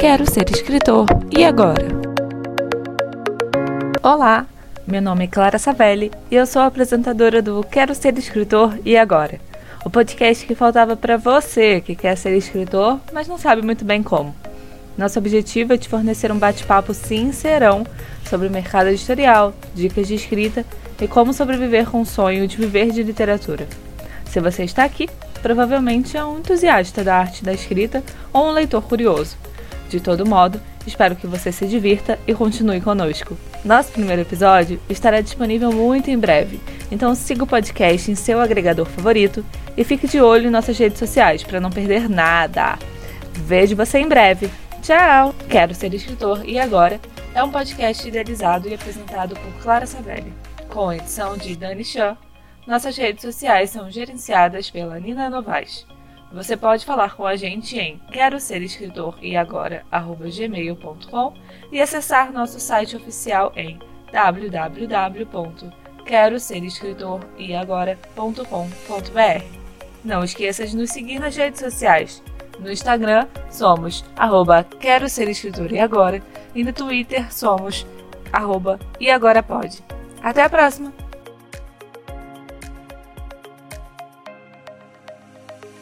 Quero ser escritor. E agora? Olá, meu nome é Clara Savelli e eu sou apresentadora do Quero ser escritor. E agora? O podcast que faltava para você que quer ser escritor, mas não sabe muito bem como. Nosso objetivo é te fornecer um bate-papo sincerão sobre o mercado editorial, dicas de escrita e como sobreviver com o sonho de viver de literatura. Se você está aqui, provavelmente é um entusiasta da arte da escrita ou um leitor curioso. De todo modo, espero que você se divirta e continue conosco. Nosso primeiro episódio estará disponível muito em breve, então siga o podcast em seu agregador favorito e fique de olho em nossas redes sociais para não perder nada. Vejo você em breve. Tchau! Quero ser escritor e agora é um podcast idealizado e apresentado por Clara Savelli, com edição de Dani Chan nossas redes sociais são gerenciadas pela Nina Novaes. Você pode falar com a gente em quero ser escritor e e acessar nosso site oficial em www.queroserescritoriagora.com.br. Não esqueça de nos seguir nas redes sociais. No Instagram somos arroba quero ser escritor e agora e no Twitter somos arroba e agora pode. Até a próxima!